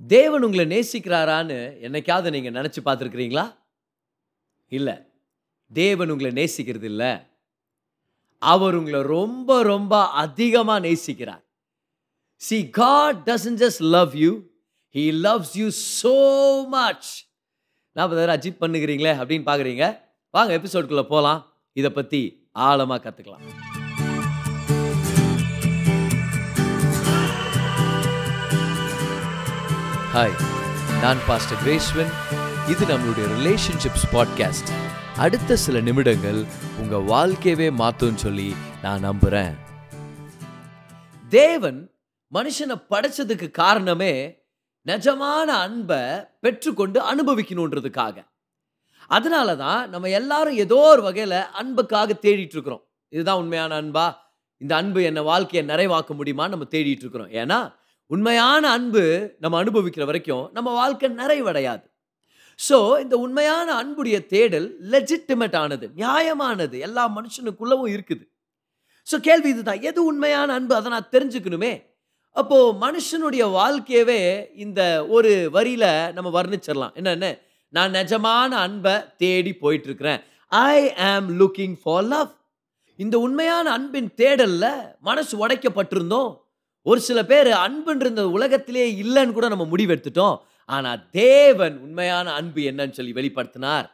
தேவன் உங்களை நேசிக்கிறாரான்னு என்னைக்காவது நீங்கள் நினச்சி பார்த்துருக்கிறீங்களா? இல்லை. தேவன் உங்களை நேசிக்கிறது இல்லை. அவர் உங்களை ரொம்ப ரொம்ப அதிகமாக நேசிக்கிறார். See God doesn't just love you he loves you so much நான் பதில் அஜித் பண்ணுகிறீங்களே அப்படின்னு பார்க்குறீங்க. வாங்க எபிசோடுக்குள்ளே போகலாம் இதை பற்றி ஆழமாக கற்றுக்கலாம் ஹாய் நான் பாஸ்டர் கிரேஸ்வன் இது நம்மளுடைய ரிலேஷன்ஷிப்ஸ் பாட்காஸ்ட் அடுத்த சில நிமிடங்கள் உங்கள் வாழ்க்கையவே மாற்றும்னு சொல்லி நான் நம்புகிறேன் தேவன் மனுஷனை படைச்சதுக்கு காரணமே நிஜமான அன்பை பெற்றுக்கொண்டு அனுபவிக்கணுன்றதுக்காக. அதனால தான் நம்ம எல்லாரும் ஏதோ ஒரு வகையில் அன்புக்காக தேடிட்டு இருக்கிறோம் இதுதான் உண்மையான அன்பா? இந்த அன்பு என்ன வாழ்க்கையை நிறைவாக்க முடியுமான்னு நம்ம தேடிட்டு இருக்கிறோம் ஏன்னா உண்மையான அன்பு நம்ம அனுபவிக்கிற வரைக்கும் நம்ம வாழ்க்கை நிறைவடையாது. ஸோ இந்த உண்மையான அன்புடைய தேடல் லெஜிட்டிமேட் ஆனது நியாயமானது. எல்லா மனுஷனுக்குள்ளவும் இருக்குது. ஸோ கேள்வி இதுதான். எது உண்மையான அன்பு? அதை நான் தெரிஞ்சுக்கணுமே. அப்போது மனுஷனுடைய வாழ்க்கையவே இந்த ஒரு வரியில் நம்ம வர்ணிச்சிடலாம். என்னென்னு நான் நிஜமான அன்பை தேடி போயிட்டுருக்குறேன். ஐ ஆம் லுக்கிங் ஃபார் லவ் இந்த உண்மையான அன்பின் தேடலில் மனசு உடைக்கப்பட்டிருந்தோம். ஒரு சில பேர் அன்புன்ற உலகத்திலே இல்லைன்னு கூட நம்ம முடிவெடுத்துட்டோம். ஆனால் தேவன் உண்மையான அன்பு என்னன்னு சொல்லி வெளிப்படுத்தினார்.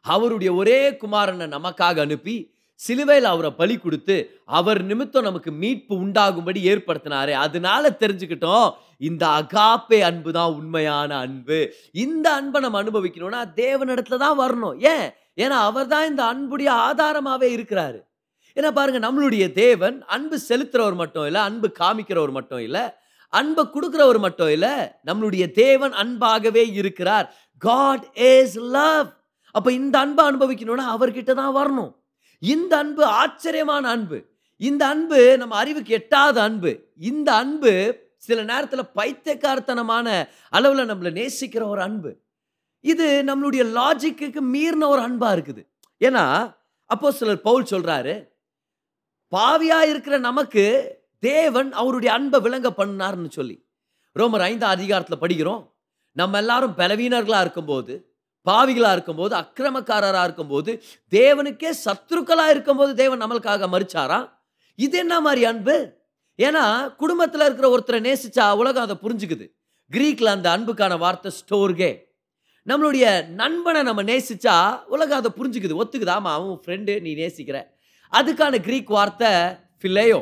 அவருடைய ஒரே குமாரனை நமக்காக அனுப்பி சிலுவையில் அவரை பலி கொடுத்து அவர் நிமித்தம் நமக்கு மீட்பு உண்டாகும்படி ஏற்படுத்தினாரு. அதனால தெரிஞ்சுக்கிட்டோம் இந்த அகாப்பே அன்பு தான் உண்மையான அன்பு. இந்த அன்பை நம்ம அனுபவிக்கணும்னா தேவனிடத்துல தான் வரணும். ஏன்? ஏன்னா அவர் தான் இந்த அன்புடைய ஆதாரமாகவே இருக்கிறாரு. ஏன்னா பாருங்க நம்மளுடைய தேவன் அன்பு செலுத்துறவர் மட்டும் இல்லை அன்பு காமிக்கிறவர் மட்டும் இல்லை அன்பை கொடுக்குறவர் மட்டும் இல்லை நம்மளுடைய தேவன் அன்பாகவே இருக்கிறார். காட் இஸ் லவ் அப்போ இந்த அன்பை அனுபவிக்கணும்னா அவர்கிட்ட தான் வரணும். இந்த அன்பு ஆச்சரியமான அன்பு. இந்த அன்பு நம்ம அறிவுக்கு எட்டாத அன்பு. இந்த அன்பு சில நேரத்தில் பைத்தியக்காரத்தனமான அளவில் நம்மளை நேசிக்கிற ஒரு அன்பு. இது நம்மளுடைய லாஜிக்கு மீறின ஒரு அன்பாக இருக்குது. ஏன்னா அப்போ சிலர் பவுல் சொல்கிறாரு பாவியா இருக்கிற நமக்கு தேவன் அவருடைய அன்பை விளங்க பண்ணார்னு சொல்லி. ரோமர் ஐந்தாம் அதிகாரத்தில் படிக்கிறோம். நம்ம எல்லாரும் பலவீனர்களாக இருக்கும்போது பாவிகளாக இருக்கும்போது அக்கிரமக்காரராக இருக்கும்போது தேவனுக்கே சத்ருக்களாக இருக்கும்போது தேவன் நம்மளுக்காக மறிச்சாராம் இது என்ன மாதிரி அன்பு? ஏன்னா குடும்பத்தில் இருக்கிற ஒருத்தரை நேசிச்சா உலகம் அதை புரிஞ்சுக்குது. கிரீக்கில் அந்த அன்புக்கான வார்த்தை ஸ்டோர்கே. நம்மளுடைய நண்பனை நம்ம நேசிச்சா உலகம் அதை புரிஞ்சுக்குது. ஒத்துக்குது. ஆமாம் அவன் ஃப்ரெண்டு நீ நேசிக்கிற. அதுக்கான கிரீக் வார்த்தை ஃபில்லேயோ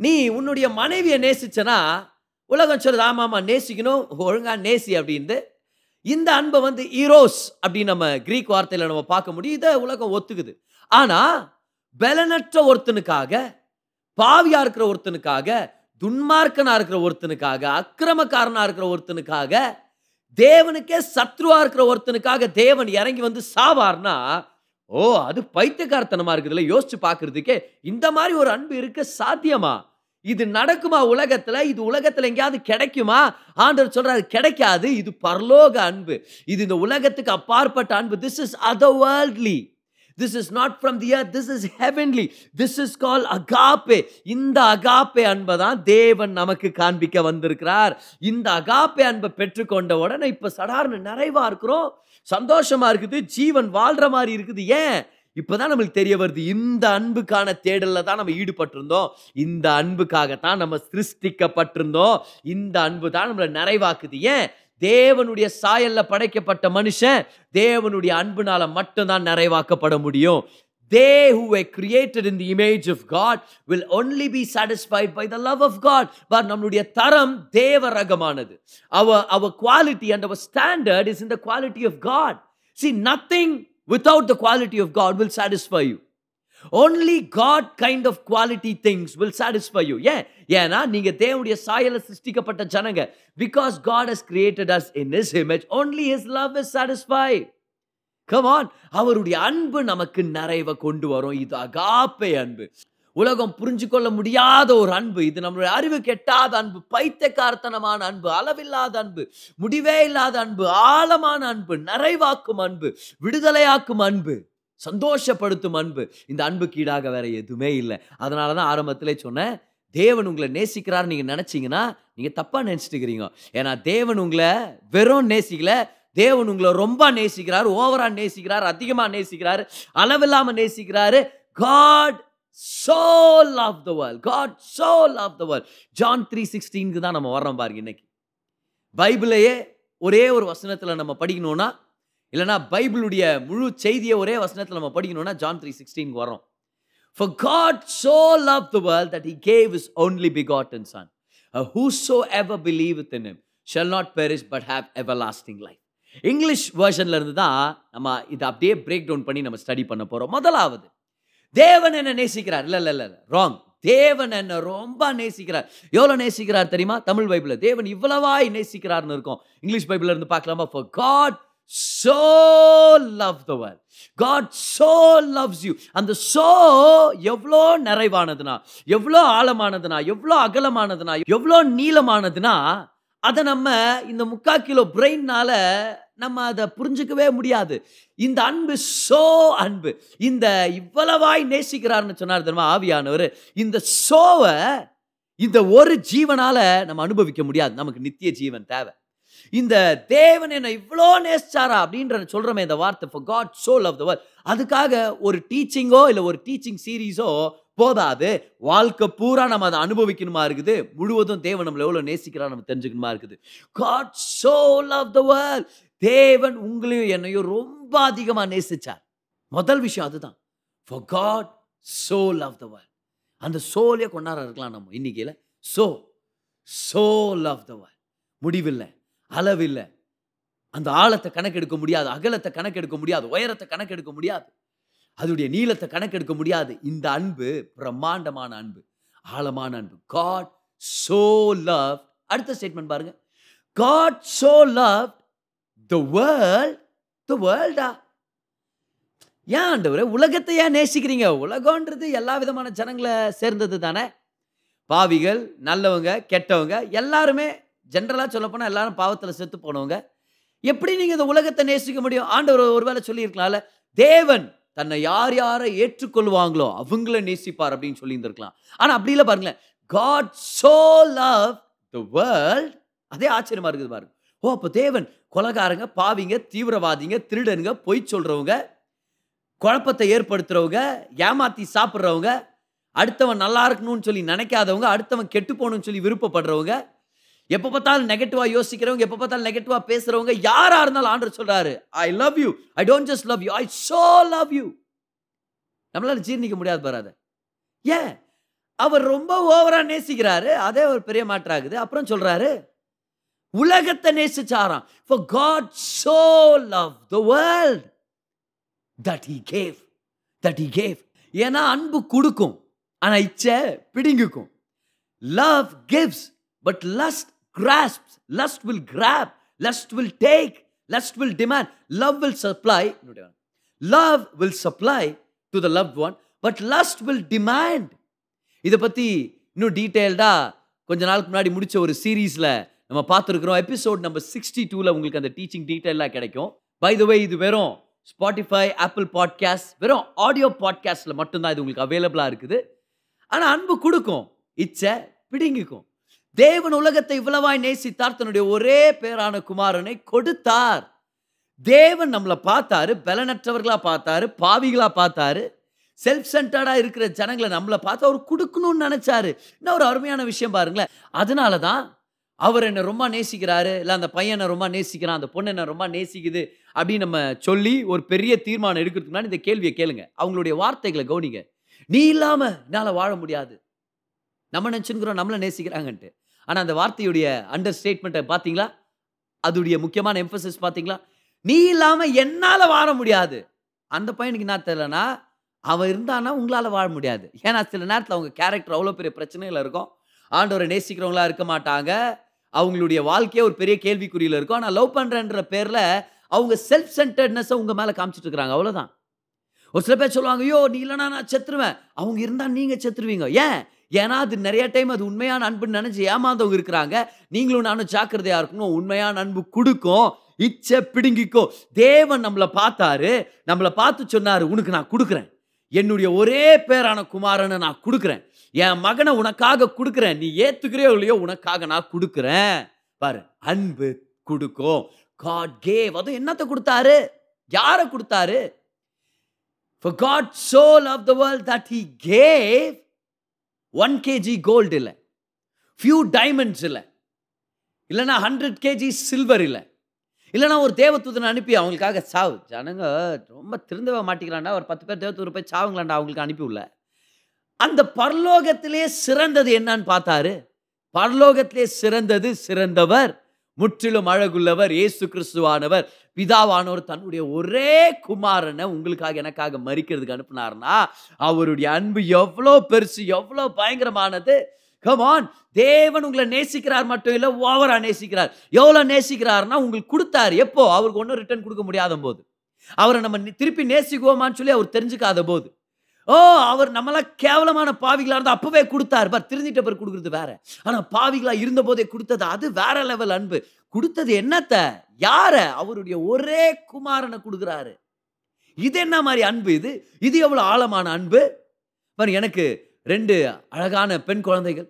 நீ உன்னுடைய மனைவியை நேசிச்சனா? உலகம் சொல்லுது ஆமாம் ஆமாம் நேசிக்கணும் ஒழுங்காக நேசி அப்படின்னு இந்த அன்பை வந்து ஈரோஸ் அப்படின்னு நம்ம கிரீக் வார்த்தையில் நம்ம பார்க்க முடியும். இதை உலகம் ஒத்துக்குது. ஆனால் பலனற்ற ஒருத்தனுக்காக பாவியாக இருக்கிற ஒருத்தனுக்காக துன்மார்க்கனாக இருக்கிற ஒருத்தனுக்காக அக்கிரமக்காரனாக இருக்கிற ஒருத்தனுக்காக தேவனுக்கே சத்ருவாக இருக்கிற ஒருத்தனுக்காக தேவன் இறங்கி வந்து சாவார்னா ஓ அது பைத்தியக்காரத்தனமா இருக்குதுல்ல? யோசிச்சு பார்க்குறதுக்கே இந்த மாதிரி ஒரு அன்பு இருக்க சாத்தியமா? இது நடக்குமா உலகத்துல? இது உலகத்துல எங்கேயாவது கிடைக்குமா? ஆண்டவர் சொல்றாரு கிடைக்காது. இது பரலோக அன்பு. இது இந்த உலகத்துக்கு அப்பாற்பட்ட அன்பு. This is other worldly this is not from the earth. This is heavenly this is call agape இந்த அகாப்பே அன்பை தான் தேவன் நமக்கு காண்பிக்க வந்திருக்கிறார். இந்த அகாப்பே அன்பை பெற்றுக்கொண்ட உடனே இப்போ சடார்னு நிறைவா இருக்கிறோம். சந்தோஷமா இருக்குது ஜீவன் வாழ்ற மாதிரி இருக்குது. ஏன்? இப்பதான் நம்மளுக்கு தெரிய வருது இந்த அன்புக்கான தேடலில் தான் நம்ம ஈடுபட்டிருந்தோம். இந்த அன்புக்காகத்தான் நம்ம சிருஷ்டிக்கப்பட்டிருந்தோம். இந்த அன்பு தான் நம்மளை நிறைவாக்குது. ஏன்? தேவனுடைய சாயல்ல படைக்கப்பட்ட மனுஷன் தேவனுடைய அன்புனால மட்டும்தான் நிறைவாக்கப்பட முடியும். they who were created in the image of God will only be satisfied by the love of God but நம்மளுடைய தரம் தேவ ரகமானது our our quality and our standard is in the quality of God see nothing without the quality of God will satisfy you only God kind of quality things will satisfy you ஏன் ஏன்னா நீங்க தேவனுடைய சாயல சிருஷ்டிக்கப்பட்ட ஜனங்க because God has created us in his image only his love is satisfied come on அவருடைய அன்பு நமக்கு நிறைவை கொண்டு வரும். இது அகாப்பை அன்பு. உலகம் புரிஞ்சு கொள்ள முடியாத ஒரு அன்பு. இது நம்மளுடைய அறிவு கெட்டாத அன்பு. பைத்தியக்காரத்தனமான அன்பு. அளவில்லாத அன்பு. முடிவே இல்லாத அன்பு. ஆழமான அன்பு. நிறைவாக்கும் அன்பு. விடுதலையாக்கும் அன்பு. சந்தோஷப்படுத்தும் அன்பு. இந்த அன்புக்கு ஈடாக வேற எதுவுமே இல்லை. அதனால தான் ஆரம்பத்திலே சொன்னேன் தேவன் உங்களை நேசிக்கிறார் நீங்க நினைச்சீங்கன்னா நீங்க தப்பா நினைச்சிட்டு இருக்கிறீங்க. ஏன்னா தேவன் உங்களை வெறும் நேசிக்கல தேவன் உங்களை ரொம்ப நேசிக்கிறார் ஓவரா நேசிக்கிறார் அதிகமா நேசிக்கிறார் அளவில்லாம நேசிக்கிறாரு. God so love the world. God so love the world John three சிக்ஸ்டீனுக்கு தான் நம்ம வர்றோம் பாருங்க இன்னைக்கு. பைபிளையே ஒரே ஒரு வசனத்தில் நம்ம படிக்கணும்னா இல்லைன்னா பைபிளுடைய முழு செய்தியை ஒரே வசனத்தில் நம்ம படிக்கணும்னா ஜான் த்ரீ சிக்ஸ்டீனுக்கு வரோம் For God so loved the world that he gave his only begotten Son. Uh, whosoever believeth in him shall not perish but have everlasting life. English வேர்ஷன்ல இருந்து தான் நம்ம இதை அப்படியே பிரேக் டவுன் பண்ணி நம்ம ஸ்டடி பண்ண போறோம். முதலாவது தேவன் என்ன நேசிக்கிறார். இல்ல இல்லை இல்லை ராங் தேவன் என்ன ரொம்ப நேசிக்கிறார். எவ்வளவு நேசிக்கிறார் தெரியுமா? தமிழ் பைபிளில். தேவன் இவ்வளவாய் நேசிக்கிறார்னு இருக்கும். இங்கிலீஷ் பைபிளில் இருந்து பார்க்கலாமா? For God so love the world God so loves you அந்த ஸோ எவ்வளோ நிறைவானதுனா எவ்வளோ ஆழமானதுனா எவ்வளோ அகலமானதுனா எவ்வளோ நீளமானதுனா அதை நம்ம இந்த முக்கா கிலோ பிரெயின்னால நம்ம அதை புரிஞ்சுக்கவே முடியாது. இந்த அன்பு சோ அன்பு. இந்த இவ்வளவாய் நேசிக்கிறார்னு சொன்னார் தெரியுமா ஆவியானவர்? இந்த சோவை இந்த ஒரு ஜீவனால நம்ம அனுபவிக்க முடியாது. நமக்கு நித்திய ஜீவன் தேவை. இந்த தேவன் என்ன இவ்வளோ நேசிச்சாரா அப்படின்ற சொல்கிறோமே இந்த வார்த்தை for God so love of the world அதுக்காக ஒரு டீச்சிங்கோ இல்லை ஒரு டீச்சிங் சீரீஸோ போதாது. வாழ்க்கை பூரா நம்ம அதை அனுபவிக்கணுமா இருக்குது? முழுவதும் தேவன் நம்மளை எவ்வளோ நேசிக்கிறான் நம்ம தெரிஞ்சுக்கணுமா இருக்குது? God so loved the world தேவன் உங்களையும் என்னையும் ரொம்ப அதிகமாக நேசிச்சார். முதல் விஷயம் அதுதான். For God so loved the world அந்த சோலே கொண்டாட இருக்கலாம் நம்ம இன்னைக்கில so so love the world முடிவில்லை அளவில்லை. அந்த ஆழத்தை கணக்கெடுக்க முடியாது அகலத்தை கணக்கெடுக்க முடியாது உயரத்தை கணக்கெடுக்க முடியாது. அதோடைய நீளத்தை கணக்கெடுக்க முடியாது. இந்த அன்பு பிரம்மாண்டமான அன்பு ஆழமான அன்பு. காட் சோ லவ் அடுத்த ஸ்டேட்மெண்ட் பாருங்க. God so love the world the வேர்ல்டா ஏன் ஆண்டவரே உலகத்தை ஏன் நேசிக்கிறீங்க? உலகம்ன்றது எல்லா விதமான ஜனங்களை சேர்ந்தது தானே? பாவிகள் நல்லவங்க கெட்டவங்க எல்லாருமே ஜென்ரலாக சொல்லப்போனால் எல்லாரும் பாவத்தில் செத்து போனவங்க. எப்படி நீங்கள் இந்த உலகத்தை நேசிக்க முடியும்? ஆண்டவர் ஒருவேளை சொல்லியிருக்கலாம்ல தேவன் தன்னை யார் யாரை ஏற்றுக்கொள்வாங்களோ அவங்கள நேசிப்பார் அப்படின்னு சொல்லியிருந்திருக்கலாம். ஆனால் அப்படி இல்லை பாருங்களேன். God so love the world அதே ஆச்சரியமாக இருக்குது பாருங்க. ஓ அப்போ தேவன் கொலகாரங்க பாவிங்க தீவிரவாதிங்க திருடனுங்க பொய் சொல்கிறவங்க குழப்பத்தை ஏற்படுத்துறவங்க ஏமாத்தி சாப்பிட்றவங்க அடுத்தவன் நல்லா இருக்கணும்னு சொல்லி நினைக்காதவங்க அடுத்தவன் கெட்டு போகணும்னு சொல்லி விருப்பப்படுறவங்க எப்போ பார்த்தாலும் நெகட்டிவாக யோசிக்கிறவங்க எப்போ பார்த்தாலும் நெகட்டிவாக பேசுகிறவங்க யாராக இருந்தாலும் ஆண்டர் சொல்கிறாரு I love you I don't just love you I show love you நம்மளால் ஜீர்ணிக்க முடியாது பாராத ஏன்? அவர் ரொம்ப ஓவராக நேசிக்கிறாரு அதே ஒரு பெரிய மாற்றாகுது அப்புறம் சொல்கிறாரு உலகத்தை நேசிச்சாராம். For God so love the world that he gave that he gave ஏன்னா அன்பு கொடுக்கும் ஆனால் இச்சை பிடுங்கிக்கும். Love gives but lust grasps. Lust will grab. Lust will take. Lust will demand. Love will supply. Love will supply to the loved one but lust will demand இதை பற்றி இன்னும் டீட்டெயில்டாக கொஞ்ச நாளுக்கு முன்னாடி முடிச்ச ஒரு சீரீஸில் நம்ம பார்த்துருக்குறோம். எபிசோட் நம்பர் சிக்ஸ்டி டூவில் உங்களுக்கு அந்த டீச்சிங் டீட்டெயிலாக கிடைக்கும். பை த வே இது வெறும் ஸ்பாட்டிஃபை ஆப்பிள் பாட்காஸ்ட் வெறும் ஆடியோ பாட்காஸ்ட்டில் மட்டும்தான் இது உங்களுக்கு அவைலபிளாக இருக்குது. ஆனால் அன்பு கொடுக்கும். இச்சை பிடுங்கிக்கும். தேவன் உலகத்தை இவ்வளவாய் நேசித்தார். தன்னுடைய ஒரே பேரான குமாரனை கொடுத்தார். தேவன் நம்மளை பார்த்தாரு பலனற்றவர்களா பார்த்தாரு பாவிகளா பார்த்தாரு. செல்ஃப் சென்டர்டாக இருக்கிற ஜனங்களை நம்மளை பார்த்து அவர் கொடுக்கணும்னு நினச்சாரு. இன்னும் ஒரு அருமையான விஷயம் பாருங்களேன். அதனால தான் அவர் என்னை ரொம்ப நேசிக்கிறாரு. இல்லை அந்த பையனை ரொம்ப நேசிக்கிறான் அந்த பொண்ணு என்ன ரொம்ப நேசிக்குது அப்படின்னு நம்ம சொல்லி ஒரு பெரிய தீர்மானம் எடுக்கிறதுக்கு முன்னாடி இந்த கேள்வியை கேளுங்க. அவங்களுடைய வார்த்தைகளை கவனிங்க. நீ இல்லாமல் என்னால் வாழ முடியாது. நம்ம நினச்சுக்கிறோம் நம்மளை நேசிக்கிறாங்கன்ட்டு. ஆனால் அந்த வார்த்தையுடைய அண்டர் ஸ்டேட்மெண்ட்டை பார்த்தீங்களா அதுடைய முக்கியமான எம்பசஸ் பார்த்தீங்களா நீ இல்லாமல் என்னால் வாழ முடியாது. அந்த பையனுக்கு என்ன தெரியலனா அவன் இருந்தானா உங்களால் வாழ முடியாது. ஏன்னா சில நேரத்தில் அவங்க கேரக்டர் அவ்வளோ பெரிய பிரச்சனைகள் இருக்கும். ஆண்டவரை நேசிக்கிறவங்களா இருக்க மாட்டாங்க. அவங்களுடைய வாழ்க்கையே ஒரு பெரிய கேள்விக்குறியில் இருக்கும். ஆனால் லவ் பண்ணுறன்ற பேரில் அவங்க செல்ஃப் சென்டர்ட்னஸை உங்கள் மேலே காமிச்சிட்டு இருக்கிறாங்க அவ்வளோதான் ஒரு சில பேர் சொல்லுவாங்க ஐயோ நீ இல்லைனா நான் செத்துருவேன். அவங்க இருந்தால் நீங்கள் செத்துருவீங்க. ஏன்? ஏன்னா அது நிறைய டைம் அது உண்மையான அன்புன்னு நினைச்சு ஏமாந்தவங்க இருக்கிறாங்க. நீங்களும் நானும் ஜாக்கிரதையா இருக்கணும். உண்மையான அன்பு கொடுக்கும். இச்சை பிடுங்கிக்கோ தேவன் நம்மளை பார்த்தாரு. நம்மளை பார்த்து சொன்னாரு உனக்கு நான் கொடுக்குறேன். என்னுடைய ஒரே பேரான குமாரனை நான் கொடுக்குறேன். என் மகனை உனக்காக கொடுக்குறேன். நீ ஏத்துக்கிறியோ இல்லையோ உனக்காக நான் கொடுக்குறேன். பாரு அன்பு கொடுக்கும். காட் கேவ் அதுவும் என்னத்தை கொடுத்தாரு? யாரை கொடுத்தாரு? For God so loved the world that he gave one KG gold இல்லை. ஃபியூ டைமண்ட்ஸ் இல்லை. இல்லைன்னா ஹண்ட்ரட் கேஜி சில்வர் இல்லை. இல்லைனா ஒரு தேவத்தூதனை அனுப்பி அவங்களுக்காக சாவு. ஜனங்க ரொம்ப திருந்தவே மாட்டிக்கலாண்டா ஒரு பத்து பேர் தேவத்தூர் போய் சாவுங்களாண்டா அவங்களுக்கு அனுப்பி உள்ள. அந்த பரலோகத்திலே சிறந்தது என்னன்னு பார்த்தாரு. பரலோகத்திலே சிறந்தது சிறந்தவர் முற்றிலும் அழகுள்ளவர் இயேசு கிறிஸ்துவானவர். பிதாவானவர் தன்னுடைய ஒரே குமாரனை உங்களுக்காக எனக்காக மறிக்கிறதுக்கு அனுப்புனார்னா அவருடைய அன்பு எவ்வளோ பெருசு எவ்வளோ பயங்கரமானது. கமான் தேவன் உங்களை நேசிக்கிறார் மட்டும் இல்லை ஓவரா நேசிக்கிறார். எவ்வளோ நேசிக்கிறார்னா உங்களுக்கு கொடுத்தாரு. எப்போ? அவருக்கு ஒன்றும் ரிட்டர்ன் கொடுக்க முடியாத போது அவரை நம்ம திருப்பி நேசிக்குவோமான்னு சொல்லி அவர் தெரிஞ்சுக்காத போது ஓ அவர் நம்மளாம் கேவலமான பாவிகளாக இருந்தால் அப்போவே கொடுத்தாரு. பார் திருந்திட்ட பேர் கொடுக்குறது வேற. ஆனால் பாவிகளாக இருந்த போதே கொடுத்தது அது வேற லெவல் அன்பு. கொடுத்தது என்னத்த? யார? அவருடைய ஒரே குமாரனை கொடுக்குறாரு. இது என்ன மாதிரி அன்பு இது? இது எவ்வளோ ஆழமான அன்பு? பாரு எனக்கு ரெண்டு அழகான பெண் குழந்தைகள்.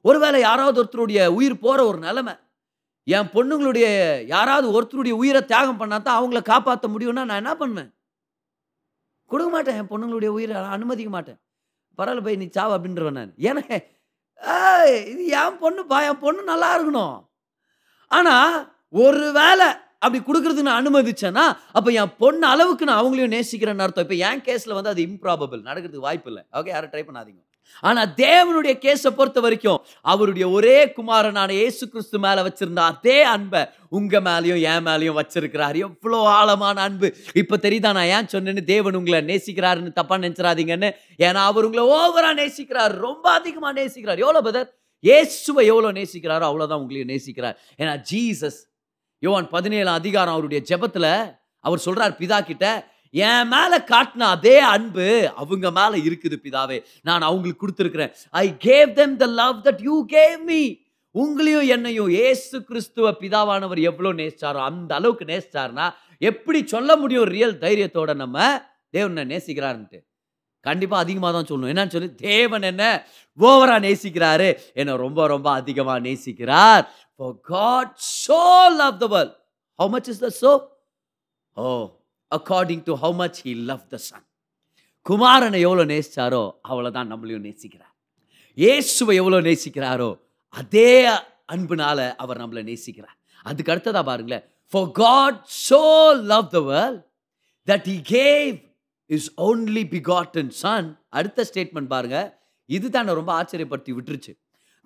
ஒருவேளை யாராவது ஒருத்தருடைய உயிர் போகிற ஒரு நிலமை. என் பொண்ணுங்களுடைய யாராவது ஒருத்தருடைய உயிரை தியாகம் பண்ணாதான் அவங்கள காப்பாற்ற முடியும்னா நான் என்ன பண்ணுவேன்? கொடுக்க மாட்டேன். என் பொண்ணுங்களுடைய உயிரை நான் அனுமதிக்க மாட்டேன். பரவாயில்ல போய் நீ சாவு அப்படின்றவன் நான். ஏன்னா இது என் பொண்ணுப்பா என் பொண்ணு நல்லா இருக்கணும். ஆனால் ஒரு வேளை அப்படி கொடுக்கறதுக்கு நான் அனுமதிச்சேன்னா அப்போ என் பொண்ணு அளவுக்கு நான் அவங்களையும் நேசிக்கிறேன்னு அர்த்தம். இப்போ என் கேஸில் வந்து அது இம்ப்ராபபிள் நடக்கிறதுக்கு வாய்ப்பு இல்லை. ஓகே யாரும் ட்ரை பண்ணாதீங்க. ஆனா தேவனுடைய கேஸை பொறுத்த வரைக்கும் அவருடைய ஒரே குமாரனான இயேசு கிறிஸ்து மேல வச்சிருந்த அதே அன்பை உங்க மேலயும் என் மேலயும் வச்சிருக்கிறார். எவ்வளோ ஆழமான அன்பு. இப்ப தெரியுதா நான் ஏன் சொன்னேன்னு? தேவன் உங்களை நேசிக்கிறாருன்னு தப்பா நினைச்சிடாதீங்கன்னு. ஏன்னா அவர் உங்களை ஓவரா நேசிக்கிறார். ரொம்ப அதிகமா நேசிக்கிறார். எவ்வளவு பதர் இயேசுவை எவ்வளவு நேசிக்கிறாரோ அவ்வளவுதான் உங்களையும் நேசிக்கிறார். ஏன்னா ஜீசஸ் யோவான் பதினேழாம் அதிகாரம் அவருடைய ஜெபத்துல அவர் சொல்றார் பிதா கிட்ட என் மேலே காட்டின அதே அன்பு அவங்க மேலே இருக்குது பிதாவே. நான் அவங்களுக்கு கொடுத்துருக்குறேன். I gave them the love that you gave me உங்களையும் என்னையும் ஏசு கிறிஸ்துவ பிதாவானவர் எவ்வளோ நேசிச்சாரோ அந்த அளவுக்கு நேசிச்சாருன்னா எப்படி சொல்ல முடியும் ரியல் தைரியத்தோட நம்ம தேவனை நேசிக்கிறாருன்ட்டு? கண்டிப்பாக அதிகமாக தான் சொல்லணும். என்னன்னு சொல்லி தேவன் என்ன ஓவராக நேசிக்கிறாரு. என்னை ரொம்ப ரொம்ப அதிகமாக நேசிக்கிறார். God God love the world how much is the so oh according to how much he love the son குமாரனை எவ்வளோ நேசிச்சாரோ அவ்வளோதான் நம்மளையும் நேசிக்கிறார். இயேசுவை எவ்வளோ நேசிக்கிறாரோ அதே அன்புனால அவர் நம்மளை நேசிக்கிறார். அதுக்கு அடுத்ததா பாருங்களேன். For God so loved the world that he gave his only begotten son அடுத்த ஸ்டேட்மெண்ட் பாருங்க. இது தான் ரொம்ப ஆச்சரியப்படுத்தி விட்டுருச்சு.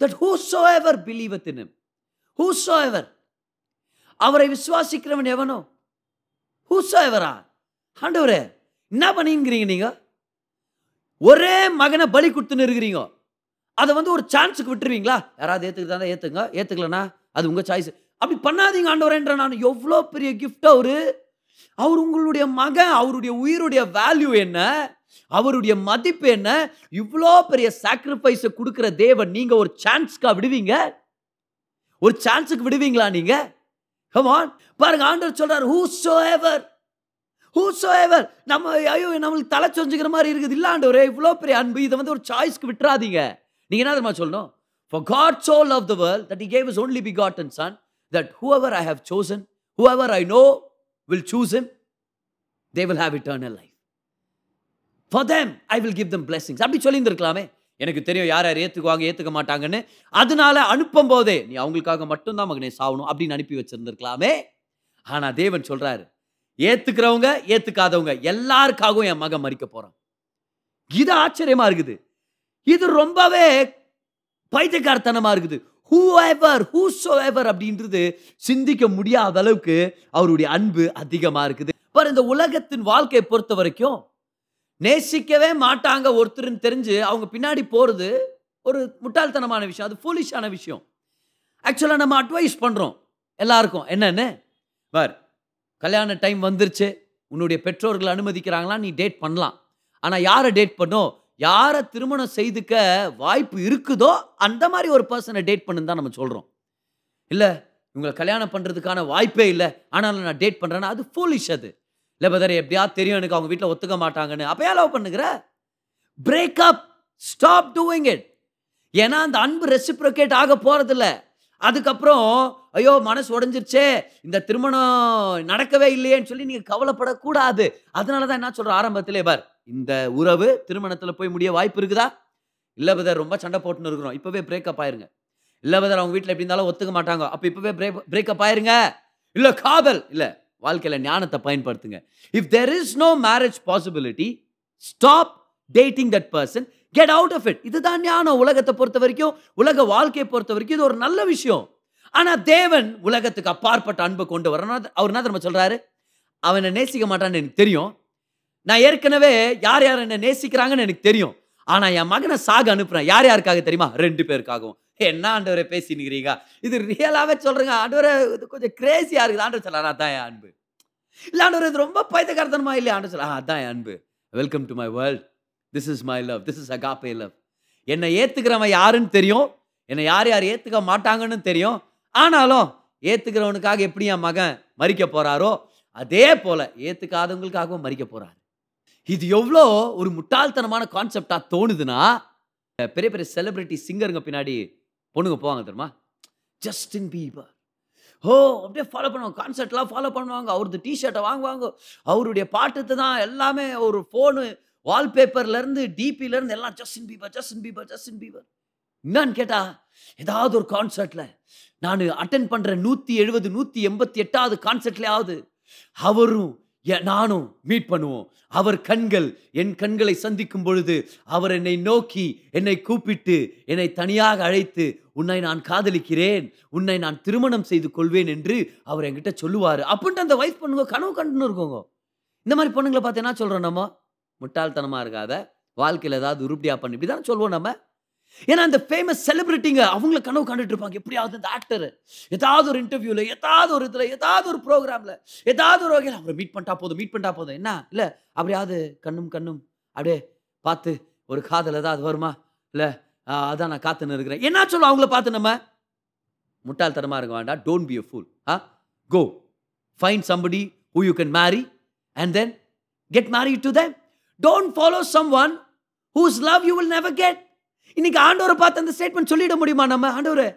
That that ever believeth whosoever அவரை விசுவாசிக்கிறவன் எவனோ whosoever-ஆ ஆண்டவரே என்ன பண்ணிங்கிறீங்க நீங்கள் ஒரே மகனை பலி கொடுத்துன்னு இருக்கிறீங்க. அதை வந்து ஒரு சான்ஸுக்கு விட்டுருவீங்களா? யாராவது ஏத்துக்கிட்டா ஏற்றுங்க ஏற்றுக்கலனா அது உங்கள் சாய்ஸ் அப்படி பண்ணாதீங்க ஆண்டவரேன்ற நான் எவ்வளோ பெரிய கிஃப்ட் அவர்? அவர் உங்களுடைய மகன் அவருடைய உயிருடைய வேல்யூ என்ன? அவருடைய மதிப்பு என்ன? இவ்வளோ பெரிய சாக்ரிஃபைஸை கொடுக்குற தேவன் நீங்கள் ஒரு சான்ஸ்க்காக விடுவீங்க? ஒரு சான்ஸுக்கு விடுவீங்களா நீங்கள் கமான் பாருங்க ஆண்டர் சொல்றார் whosoever whosoever நம்ம ஐயோ நம்மளுக்கு தலை சொஞ்சுக்கிற மாதிரி இருக்குது இல்லை ஆண்டவரே இவ்வளோ பெரிய அன்பு இதை வந்து ஒரு சாய்ஸ்க்கு விட்டுறாதீங்க நீங்கள் என்ன தெரியுமா சொல்லணும் for God so love the world that he gave his only begotten son that whoever I have chosen whoever I know will choose him they will have eternal life for them I will give them blessings அப்படி சொல்லியிருந்திருக்கலாமே எனக்கு தெரியும் யார் யார் ஏற்றுக்குவாங்க ஏற்றுக்க மாட்டாங்கன்னு. அதனால அனுப்பும் போதே நீ அவங்களுக்காக மட்டும்தான் மகனே சாகணும் அப்படின்னு அனுப்பி வச்சிருந்துருக்கலாமே. ஆனால் தேவன் சொல்கிறாரு ஏற்றுக்கிறவங்க ஏற்றுக்காதவங்க எல்லாருக்காகவும் என் மகன் மறிக்க போகிறான் இது ஆச்சரியமாக இருக்குது. இது ரொம்பவே பைத்தியக்காரத்தனமாக இருக்குது. Whoever whosoever அப்படின்றது சிந்திக்க முடியாத அளவுக்கு அவருடைய அன்பு அதிகமாக இருக்குது. பாரு இந்த உலகத்தின் வாழ்க்கையை பொறுத்த வரைக்கும் நேசிக்கவே மாட்டாங்க ஒருத்தருன்னு தெரிஞ்சு அவங்க பின்னாடி போகிறது ஒரு முட்டாள்தனமான விஷயம். அது ஃபூலிஷான விஷயம். ஆக்சுவலாக நம்ம அட்வைஸ் பண்ணுறோம் எல்லாருக்கும். என்னென்னு? பார் கல்யாண டைம் வந்துருச்சு. உன்னுடைய பெற்றோர்கள் அனுமதிக்கிறாங்களா? நீ டேட் பண்ணலாம். ஆனால் யாரை டேட் பண்ணும் யாரை திருமணம் செய்துக்க வாய்ப்பு இருக்குதோ? அந்த மாதிரி ஒரு பர்சனை டேட் பண்ணுன்னு தான் நம்ம சொல்கிறோம் இல்லை இவங்களை கல்யாணம் பண்ணுறதுக்கான வாய்ப்பே இல்லை. ஆனாலும் நான் டேட் பண்ணுறேன்னா அது ஃபூலிஷ் அது. இல்லை பதர் எப்படியாவது தெரியும் எனக்கு அவங்க வீட்டில் ஒத்துக்க மாட்டாங்கன்னு. அப்போ ஏன் லவ் பண்ணுகிற? பிரேக்கப் ஸ்டாப் டூயிங் இட் ஏன்னா அந்த அன்பு ரெசிப்ரோகேட் ஆக போகிறதில்ல அதுக்கப்புறம் ஐயோ மனசு உடஞ்சிருச்சே இந்த திருமணம் நடக்கவே இல்லையேன்னு சொல்லி நீங்கள் கவலைப்படக்கூடாது. அதனால தான் என்ன சொல்கிற ஆரம்பத்திலே பார் இந்த உறவு திருமணத்தில் போய் முடிய வாய்ப்பு இருக்குதா? இல்ல பதர் ரொம்ப சண்டை போட்டுன்னு இருக்கிறோம். இப்போவே பிரேக்கப் ஆயிருங்க. இல்ல பதர் அவங்க வீட்டில் எப்படி இருந்தாலும் ஒத்துக்க மாட்டாங்க. அப்போ இப்போவே பிரேக் பிரேக்கப் ஆயிருங்க. இல்லை காதல். இல்லை வாழ்க்கையில் ஞானத்தை பயன்படுத்துங்க. If there is no marriage possibility stop dating that person get out of it இதுதான் ஞானம் உலகத்தை பொறுத்த வரைக்கும் உலக வாழ்க்கையை பொறுத்த வரைக்கும் இது ஒரு நல்ல விஷயம். ஆனால் தேவன் உலகத்துக்கு அப்பாற்பட்ட அன்பை கொண்டு வரணும் அவர் என்ன நம்ம சொல்கிறாரு அவனை நேசிக்க மாட்டான்னு எனக்கு தெரியும். நான் ஏற்கனவே யார் யார் என்னை நேசிக்கிறாங்கன்னு எனக்கு தெரியும். ஆனால் என் மகனை சாக அனுப்புகிறேன் யார் யாருக்காக தெரியுமா? ரெண்டு பேருக்காகவும். என்ன ஆண்டவரை பேசினுக்கிறீங்க? இது ரியலாகவே சொல்கிறேங்க ஆண்டவரை இது கொஞ்சம் கிரேசியா இருக்குது. ஆண்டவர் சொல்லலாம் அதான் என் அன்பு. இல்லை ஆண்டவர் இது ரொம்ப பைத்தகார்த்தனமா இல்லையா? ஆண்டவர் சொல்லலாம் அதான் என் அன்பு. Welcome to my world this is my love this is agape love என்னை ஏற்றுக்கிறவன் யாருன்னு தெரியும். என்னை யார் யார் ஏற்றுக்க மாட்டாங்கன்னு தெரியும். ஆனாலும் ஏற்றுக்கிறவனுக்காக எப்படி என் மகன் மறிக்க போகிறாரோ அதே போல் ஏற்றுக்காதவங்களுக்காகவும் மறிக்க போறாரு. இது எவ்வளோ ஒரு முட்டாள்தனமான கான்செப்டாக தோணுதுன்னா பெரிய பெரிய செலிபிரிட்டி சிங்கருங்க பின்னாடி பொண்ணுங்க போவாங்க தெரியுமா? ஜஸ்டின் பீபர் ஓ அப்படியே ஃபாலோ பண்ணுவாங்க. கான்சர்ட்லாம் ஃபாலோ பண்ணுவாங்க. அவரது டிஷர்ட்டை வாங்குவாங்க. அவருடைய பாட்டுக்கு தான் எல்லாமே ஒரு ஃபோனு வால்பேப்பர்லேருந்து டிபிலேருந்து எல்லாம் Justin Bieber Justin Bieber Justin Bieber என்னன்னு கேட்டால் ஏதாவது ஒரு கான்சர்ட்டில் நான் அட்டன் பண்ணுற நூற்றி எழுபது நூற்றி எண்பத்தி எட்டாவது கான்சர்ட்லேயாவது அவரும் நானும் மீட் பண்ணுவோம். அவர் கண்கள் என் கண்களை சந்திக்கும் பொழுது அவர் என்னை நோக்கி என்னை கூப்பிட்டு என்னை தனியாக அழைத்து உன்னை நான் காதலிக்கிறேன் உன்னை நான் திருமணம் செய்து கொள்வேன் என்று அவர் என்கிட்ட சொல்லுவார். அப்படின்ட்டு அந்த வயசு பொண்ணுங்க கனவு கண்டுன்னு இருக்கோங்க. இந்த மாதிரி பொண்ணுங்களை பார்த்து என்ன சொல்கிறோம் நம்ம? முட்டாள்தனமாக இருக்காத வாழ்க்கையில் ஏதாவது உருப்படியாக பண்ணி. இப்படி தானே சொல்லுவோம் நம்ம? ஏன்னா அந்த ஃபேமஸ் செலிபிரிட்டிங்க அவங்கள கனவு கண்டுட்டு இருப்பாங்க. எப்படியாவது இந்த ஆக்டர் ஏதாவது ஒரு இன்டர்வியூல ஏதாவது ஒரு இதுல ஏதாவது ஒரு ப்ரோக்ராம்ல ஏதாவது ஒரு வகையில் அவரை மீட் பண்ணிட்டா போதும் மீட் பண்ணிட்டா போதும். என்ன? இல்ல அப்படியாவது கண்ணும் கண்ணும் அப்படியே பார்த்து ஒரு காதல் ஏதாவது வருமா? இல்ல அதான் நான் காத்துன்னு இருக்கிறேன். என்ன சொல்லுவோம் அவங்கள பார்த்து நம்ம? முட்டாள்தனமாக இருக்க வேண்டாம். Don't be a fool ah? Go find who you can marry and then get marry to them don't follow someone whose love you will never get இன்னைக்கு ஆண்டவரை பார்த்து அந்த ஸ்டேட்மெண்ட் சொல்லிட முடியுமா நம்ம? ஆண்டவரே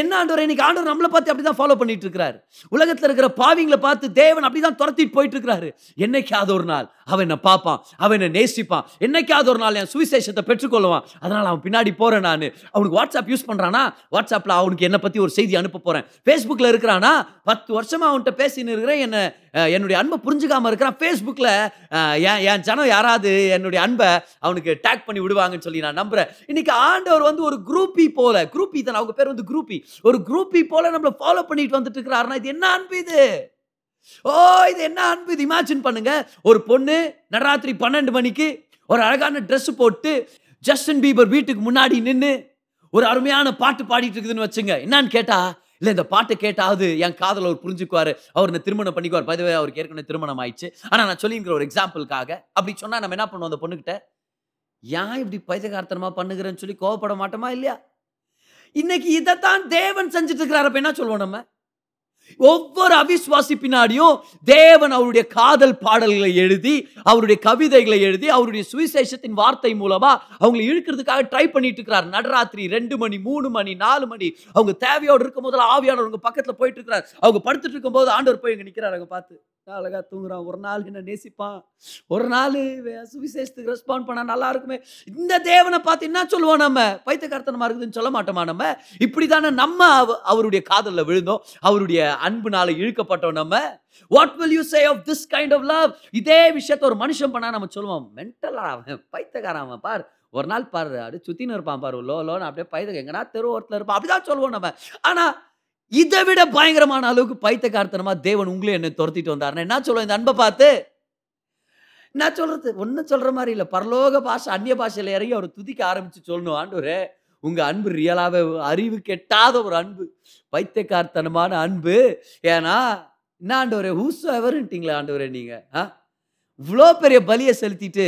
என்ன ஆண்டவரே இன்னைக்கு ஆண்டவர் நம்மளை பார்த்து அப்படிதான் ஃபாலோ பண்ணிட்டு இருக்கிறாரு. உலகத்தில் இருக்கிற பாவிங்களை பார்த்து தேவன் அப்படிதான் துரத்திட்டு போயிட்டு இருக்கிறாரு. என்னைக்காவது ஒரு நாள் அவன் என்னை பார்ப்பான் அவன் என்னை நேசிப்பான். என்னைக்காவது ஒரு நாள் என் சுவிசேஷத்தை பெற்றுக்கொள்வான். அதனால் அவன் பின்னாடி போகிறேன் நான். அவனுக்கு வாட்ஸ்அப் யூஸ் பண்ணுறானா வாட்ஸ்அப்பில் அவனுக்கு என்னை பற்றி ஒரு செய்தி அனுப்ப போகிறேன் ஃபேஸ்புக்கில் இருக்கிறானா? பத்து வருஷமாக அவன்கிட்ட பேசின்னு இருக்கிறேன். என்னை என்னுடைய அன்பை புரிஞ்சுக்காமல் இருக்கிறான் ஃபேஸ்புக்கில் என் என் ஜனம் யாராவது என்னுடைய அன்பை அவனுக்கு டேக் பண்ணி விடுவாங்கன்னு சொல்லி நான் நம்புகிறேன் இன்னைக்கு ஆண்டவர் வந்து ஒரு குரூப்பி போல குரூப்பி தான் அவங்க பேர் வந்து குரூப்பி ஒரு குரூப்பி போல நம்மள ஃபாலோ பண்ணிட்டு வந்துட்டு இருக்கிறாருன்னா இது என்ன அன்பு இது? ஓ இது என்ன அன்பு இது? இமேஜின் பண்ணுங்க ஒரு பொண்ணு நடராத்திரி பன்னெண்டு மணிக்கு ஒரு அழகான ட்ரெஸ் போட்டு ஜஸ்டின் பீபர் வீட்டுக்கு முன்னாடி நின்று ஒரு அருமையான பாட்டு பாடிட்டு இருக்குதுன்னு வச்சுங்க. என்னன்னு கேட்டா இல்லை இந்த பாட்டை கேட்டாவது என் காதல் அவர் புரிஞ்சுக்குவார். அவர் என்ன திருமணம் பண்ணிக்குவார். பதவே அவருக்கு ஏற்கனவே திருமணம் ஆயிடுச்சு. ஆனால் நான் சொல்லிங்கிற ஒரு எக்ஸாம்பிளுக்காக அப்படி சொன்னால் நம்ம என்ன பண்ணுவோம் அந்த பொண்ணுக்கிட்ட ஏன் இப்படி பைசகார்த்தனமா பண்ணுகிறேன்னு சொல்லி கோவப்பட மாட்டோமா இல்லையா? இன்னைக்கு இதைத்தான் தேவன் செஞ்சுட்டு இருக்கிறார். அப்ப என்ன சொல்லுவோம் நம்ம? ஒவ்வொரு அவிஸ்வாசி பின்னாடியும் தேவன் அவருடைய காதல் பாடல்களை எழுதி அவருடைய கவிதைகளை எழுதி அவருடைய சுவிசேஷத்தின் வார்த்தை மூலமா அவங்களை இழுக்கிறதுக்காக ட்ரை பண்ணிட்டு இருக்கிறார். நடராத்திரி ரெண்டு மணி மூணு மணி நாலு மணி. அவங்க தேவையோடு இருக்கும் போதுல ஆவியானவர் உங்க பக்கத்துல போயிட்டு இருக்கிறார். அவங்க படுத்துட்டு இருக்கும் போது ஆண்டவர் போய் இங்க நிற்கிறார் அவங்க பார்த்து அழகா தூங்குறான். ஒரு நாள் என்ன நேசிப்பான். ஒரு நாள் சுவிசேஷத்துக்கு ரெஸ்பாண்ட் பண்ணா நல்லா இருக்குமே. இந்த தேவனை பார்த்து என்ன சொல்லுவோம் நம்ம? பைத்தியக்காரத்தனமா இருக்குதுன்னு சொல்ல மாட்டோமா நம்ம? இப்படிதானே நம்ம அவ- அவருடைய காதலில் விழுந்தோம். அவருடைய அன்புனால இழுக்கப்பட்டோம் நம்ம. What will you say of this kind of love இதே விஷயத்த ஒரு மனுஷன் பண்ணா நம்ம சொல்லுவோம் மென்டலா அவன் பைத்தியக்காரன் அவன் பார். ஒரு நாள் பாரு அப்படியே சுத்தின்னு இருப்பான் பாரு லோ லோன்னு அப்படியே பைத்தியம் எங்கன்னா தெரு ஓரத்துல இருப்பான். அப்படிதான் சொல்லுவோம் நம்ம. ஆனா இதை விட பயங்கரமான அளவுக்கு பைத்தியக்காரத்தனமா தேவன் உங்களே என்ன துரத்திட்டு வந்தாருன்னா என்ன சொல்லுவோம் இந்த அன்பை பார்த்து? என்ன சொல்றது ஒன்றும் சொல்ற மாதிரி இல்லை. பரலோக பாஷை அந்நிய பாஷையில் இறங்கி அவர் துதிக்க ஆரம்பிச்சு சொல்லணும் ஆண்டு உங்கள் அன்பு ரியலாகவே அறிவு கெட்டாத ஒரு அன்பு. வைத்தியக்கார்த்தனமான அன்பு. ஏன்னா என்ன ஆண்டவரே ஹூஸ் எவருன்ட்டிங்களா ஆண்டவரே நீங்கள் ஆ? இவ்வளோ பெரிய பலியை செலுத்திட்டு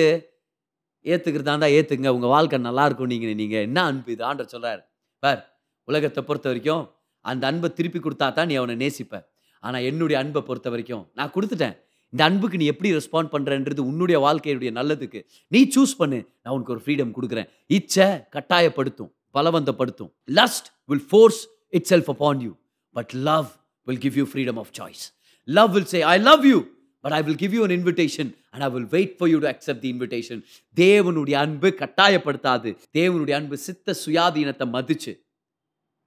ஏற்றுக்கிறதாண்டா ஏற்றுங்க உங்கள் வாழ்க்கை நல்லா இருக்கும் நீங்கள் என்ன அன்பு இது? ஆண்டர் சொல்கிறார் பார் உலகத்தை பொறுத்த வரைக்கும் அந்த அன்பை திருப்பி கொடுத்தா தான் நீ அவனை நேசிப்ப. ஆனால் என்னுடைய அன்பை பொறுத்த வரைக்கும் நான் கொடுத்துட்டேன். இந்த அன்புக்கு நீ எப்படி ரெஸ்பாண்ட் பண்ணுறன்றது உன்னுடைய வாழ்க்கையுடைய நல்லதுக்கு. நீ சூஸ் பண்ணு. நான் உனக்கு ஒரு ஃப்ரீடம் கொடுக்குறேன். இச்சை கட்டாயப்படுத்தும். பலவந்தப்படுத்தும். Lust will force itself upon you but love will give you freedom of choice love will say I love you but I will give you an invitation and I will wait for you to accept the invitation தேவனுடைய அன்பு கட்டாயப்படுத்தாது. தேவனுடைய அன்பு சித்த சுயாதீனத்தை மதிச்சு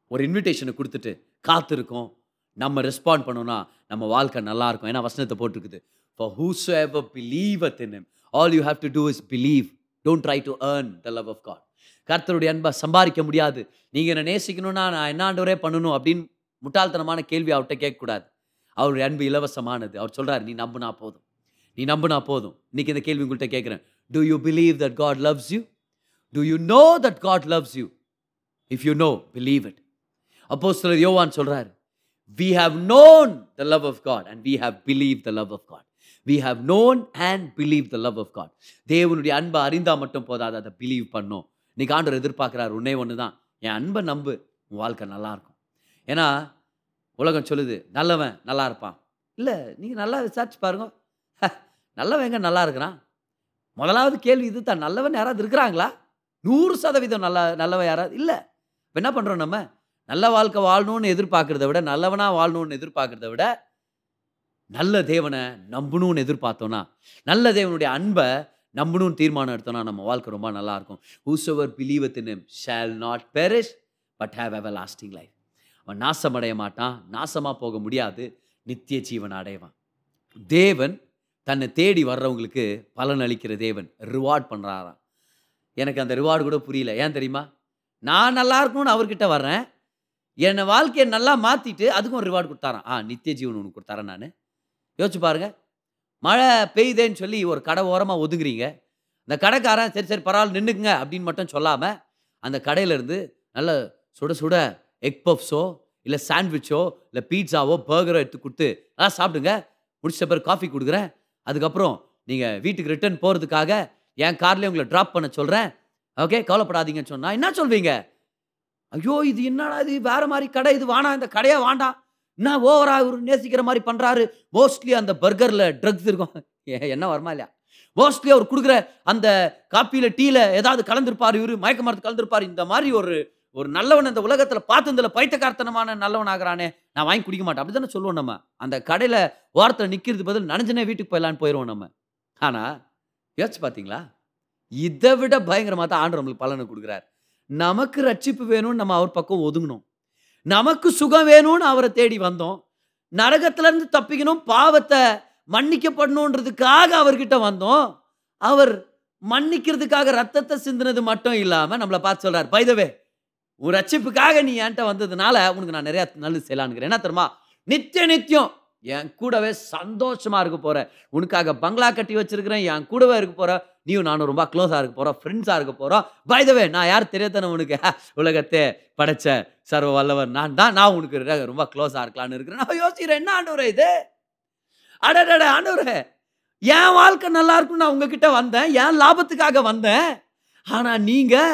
ஒரு இன்விடேஷனை கொடுத்துட்டு காத்திருக்கோம். நம்ம respond பண்ணோம்னா நம்ம வாழ்க்கை நல்லா இருக்கும். ஏன்னா வசனத்தை போட்டிருக்குது. For whosoever believe in all you have to do is believe don't try to earn the love of God கர்த்தருடைய அன்பை சம்பாதிக்க முடியாது. நீங்கள் என்னை நேசிக்கணும்னா நான் என்னாண்டவரே பண்ணணும் அப்படின்னு முட்டாள்தனமான கேள்வி அவர்கிட்ட கேட்கக்கூடாது. அவருடைய அன்பு இலவசமானது. அவர் சொல்கிறார் நீ நம்புனா போதும். நீ நம்புனா போதும். இன்னைக்கு இந்த கேள்வி உங்கள்கிட்ட கேட்குறேன். Do you believe that God loves you do you know that God loves you if you know believe it அப்போ சிலர் யோவான் சொல்கிறார் we have known the love of God and we have believe the love of God we have known and believe the love of God தேவனுடைய அன்பை அறிந்தா மட்டும் போதாது அதை believe பண்ணோம். இன்னைக்கு ஆண்டவர் எதிர்பார்க்குறாரு உன்னே ஒன்று தான் என் அன்பை நம்பு உன் வாழ்க்கை நல்லாயிருக்கும். ஏன்னா உலகம் சொல்லுது நல்லவன் நல்லா இருப்பான். இல்லை நீங்கள் நல்லா விசாரிச்சு பாருங்க. ஹ, நல்லவன் எங்க நல்லா இருக்கிறான்? முதலாவது கேள்வி இது தான் நல்லவன் யாராவது இருக்கிறாங்களா? நூறு சதவீதம் நல்லா நல்லவன் யாராவது? இல்லை. இப்போ என்ன பண்ணுறோம் நம்ம? நல்ல வாழ்க்கை வாழணும்னு எதிர்பார்க்குறத விட நல்லவனாக வாழணும்னு எதிர்பார்க்குறத விட நல்ல தேவனை நம்பணும்னு எதிர்பார்த்தோன்னா நல்ல தேவனுடைய அன்பை நம்பணும்னு தீர்மானம் எடுத்தோம்னா நம்ம வாழ்க்கை ரொம்ப நல்லா இருக்கும் whosoever believe in shall shall not perish but have everlasting life அவன் நாசம் அடைய மாட்டான் நாசமாக போக முடியாது நித்திய ஜீவன் அடைவான். தேவன் தன்னை தேடி வர்றவங்களுக்கு பலன் அளிக்கிற தேவன் ரிவார்ட் பண்ணுறாராம் எனக்கு அந்த ரிவார்டு கூட புரியல. ஏன் தெரியுமா? நான் நல்லா இருக்கணும்னு அவர்கிட்ட வர்றேன். என்னை வாழ்க்கையை நல்லா மாற்றிட்டு அதுக்கும் ரிவார்டு கொடுத்தாரான் ஆ நித்திய ஜீவன் ஒன்று கொடுத்தாரேன் நான். யோசிச்சு பாருங்கள் மழை பெய்யுதேன்னு சொல்லி ஒரு கடை ஓரமாக ஒதுங்குறீங்க அந்த கடைக்காரன் சரி சரி பரவாயில்ல நின்றுக்குங்க அப்படின்னு மட்டும் சொல்லாமல் அந்த கடையிலேருந்து நல்ல சுட சுட எக் பஃப்ஸோ இல்லை சாண்ட்விச்சோ இல்லை பீட்சாவோ பர்கரோ எடுத்து கொடுத்து நல்லா சாப்பிடுங்க. முடிச்ச பிறகு காஃபி கொடுக்குறேன். அதுக்கப்புறம் நீங்கள் வீட்டுக்கு ரிட்டர்ன் போகிறதுக்காக என் கார்லேயே உங்களை ட்ராப் பண்ண சொல்கிறேன் ஓகே கவலைப்படாதீங்கன்னு சொன்னால் என்ன சொல்வீங்க? ஐயோ இது என்னடா இது? வேற மாதிரி கடை இது வேணாம் இந்த கடையே வேண்டாம் என்ன ஓவரா இவர் நேசிக்கிற மாதிரி பண்றாரு? மோஸ்ட்லி அந்த பர்கர்ல ட்ரக்ஸ் இருக்கும். ஏ- என்ன வருமா இல்லையா? மோஸ்ட்லி அவர் கொடுக்குற அந்த காப்பியில டீல ஏதாவது கலந்துருப்பார் இவரு மயக்க மரத்து கலந்துருப்பாரு. இந்த மாதிரி ஒரு ஒரு நல்லவன் இந்த உலகத்துல பார்த்ததுல பைத்தக்கார்த்தனமான நல்லவன் ஆகிறானே நான் வாங்கி குடிக்க மாட்டேன். அப்படி தானே சொல்லுவோம் நம்ம. அந்த கடையில ஓரத்தில் நிக்கிறது பதில் நனைஞ்சனே வீட்டுக்கு போயிடலான்னு போயிடுவோம் நம்ம. ஆனா யோசிச்சு பார்த்தீங்களா இதை விட பயங்கரமாக தான் ஆண்டு நம்மளுக்கு பலனை கொடுக்குறாரு. நமக்கு ரட்சிப்பு வேணும்னு நம்ம அவர் பக்கம் ஒதுங்கணும். நமக்கு சுகம் வேணும்னு அவரை தேடி வந்தோம். நரகத்திலேருந்து தப்பிக்கணும் பாவத்தை மன்னிக்கப்படணுன்றதுக்காக அவர்கிட்ட வந்தோம். அவர் மன்னிக்கிறதுக்காக ரத்தத்தை சிந்தினது மட்டும் இல்லாமல் நம்மளை பார்த்து சொல்கிறார் பைதவே உன் ரட்சிப்புக்காக நீ என்கிட்ட வந்ததுனால உனக்கு நான் நிறையா நல்லது செய்யலான்னுக்கிறேன் என்ன தெரியுமா? நித்திய நித்தியம். என் கூடவே சந்தோஷமாக இருக்க போகிறேன் உனக்காக பங்களா கட்டி வச்சிருக்கிறேன் என் கூடவே இருக்க போகிற நீயும் நானும் ரொம்ப க்ளோஸாக இருக்க போகிறோம் ஃப்ரெண்ட்ஸாக இருக்க போகிறோம் பைதவே நான் யார் தெரியாதானே உனக்கு? உலகத்தை படைச்ச சர்வ வல்லவர் நான் தான். நான் உனக்கு ரொம்ப க்ளோஸாக இருக்கலாம்னு இருக்கிறேன். நான் யோசிக்கிறேன் என்ன ஆண்டவரே இது? அடடட ஆண்டவரே என் வாழ்க்கை நல்லா இருக்கும்னு நான் உங்ககிட்ட வந்தேன். என் லாபத்துக்காக வந்தேன். ஆனால் நீங்கள்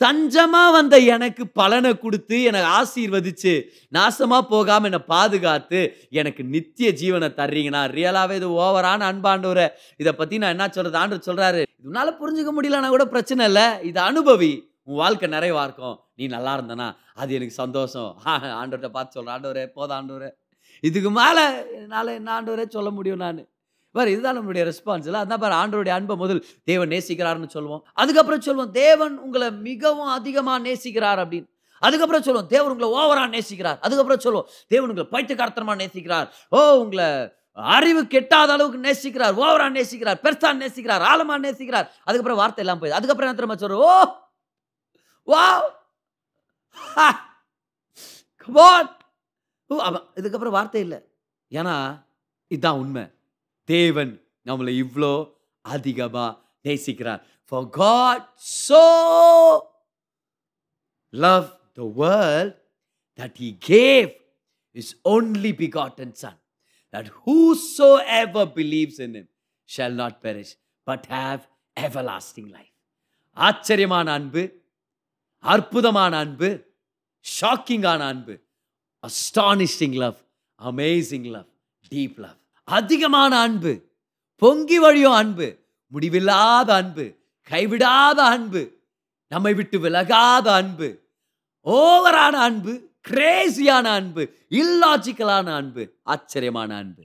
தஞ்சமா வந்த எனக்கு பலனை கொடுத்து எனக்கு ஆசீர்வதிச்சு நாசமா போகாம என்னை பாதுகாத்து எனக்கு நித்திய ஜீவனை தர்றீங்கன்னா ரியலாவே இது ஓவரான அன்பாண்டவரை. இதை பத்தி நான் என்ன சொல்றது? ஆண்டு சொல்றாரு இதனால புரிஞ்சுக்க முடியலன்னா கூட பிரச்சனை இல்லை. இது அனுபவி. உன் வாழ்க்கை நிறைவா இருக்கும். நீ நல்லா இருந்தனா அது எனக்கு சந்தோஷம். ஆண்டவர்கிட்ட பார்த்து சொல்றேன் ஆண்டவரே போத ஆண்டவரே. இதுக்கு மேல என்னால் என்ன ஆண்டவரே சொல்ல முடியும் நான்? பார் இதுதான் நம்மளுடைய ரெஸ்பான்ஸ் இல்லை அதான் பாரு ஆண்டவருடைய அன்பை முதல் தேவன் நேசிக்கிறார்னு சொல்லுவோம். அதுக்கப்புறம் சொல்லுவோம் தேவன் உங்களை மிகவும் அதிகமாக நேசிக்கிறார் அப்படின்னு. அதுக்கப்புறம் சொல்லுவோம் தேவன் உங்களை ஓவராக நேசிக்கிறார். அதுக்கப்புறம் சொல்லுவோம் தேவன் உங்களை பைத்தியக்காரத்தனமா நேசிக்கிறார். ஓ உங்களை அறிவு கெட்டாத அளவுக்கு நேசிக்கிறார் ஓவரா நேசிக்கிறார் பெருசா நேசிக்கிறார் ஆழமா நேசிக்கிறார். அதுக்கப்புறம் வார்த்தை எல்லாம் போயிடுது. அதுக்கப்புறம் என்ன திரும்ப சொல்ற ஓ வா கமான் இதுக்கப்புறம் வார்த்தை இல்லை. ஏன்னா இதுதான் உண்மை. தேவன் நம்மளை இவ்வளோ அதிகமா நேசிக்கிறார் for God so loved the world that he gave his only begotten son that whosoever believes in him shall not perish but have everlasting life ஆச்சரியமான அன்பு அற்புதமான அன்பு ஷாக்கிங்கான அன்பு astonishing love amazing love deep love அதிகமான அன்பு பொங்கி வழியும் அன்பு முடிவில்லாத அன்பு கைவிடாத அன்பு நம்மை விட்டு விலகாத அன்பு ஓவரான அன்பு கிரேசியான அன்பு இல்லாஜிக்கலான அன்பு ஆச்சரியமான அன்பு.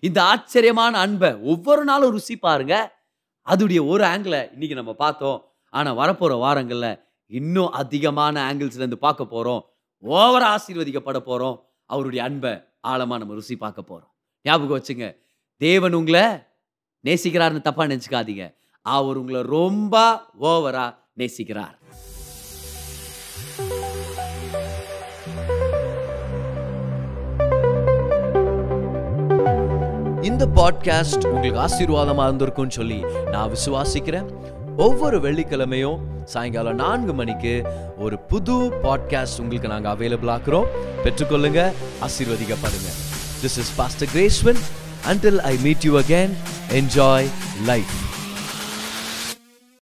இந்த ஆச்சரியமான அன்பை ஒவ்வொரு நாளும் ருசி பாருங்க. அதுடைய ஒரு ஆங்கிளை இன்னைக்கு நம்ம பார்த்தோம். ஆனா வரப்போற வாரங்கள்ல இன்னும் அதிகமான ஆங்கிள்ஸ்ல இருந்து பார்க்க போறோம். ஓவர ஆசீர்வதிக்கப்பட போறோம். அவருடைய அன்பை ஆழமா நம்ம ருசி பார்க்க போறோம். ஞாபகம் வச்சுங்க. தேவன் உங்களை நேசிக்கிறார்னு தப்பா நினச்சிக்காதீங்க. அவர் உங்களை ரொம்ப ஓவரா நேசிக்கிறார். இந்த பாட்காஸ்ட் உங்களுக்கு ஆசீர்வாதமாக இருந்திருக்கும்னு சொல்லி நான் விசுவாசிக்கிறேன். ஒவ்வொரு வெள்ளிக்கிழமையும் சாயங்காலம் நான்கு மணிக்கு ஒரு புது பாட்காஸ்ட் உங்களுக்கு நாங்கள் அவைலபிள் ஆக்குறோம். பெற்றுக்கொள்ளுங்க ஆசீர்வதிக்கப்படுங்க. This is Pastor Gracewin. Until I meet you again, enjoy life.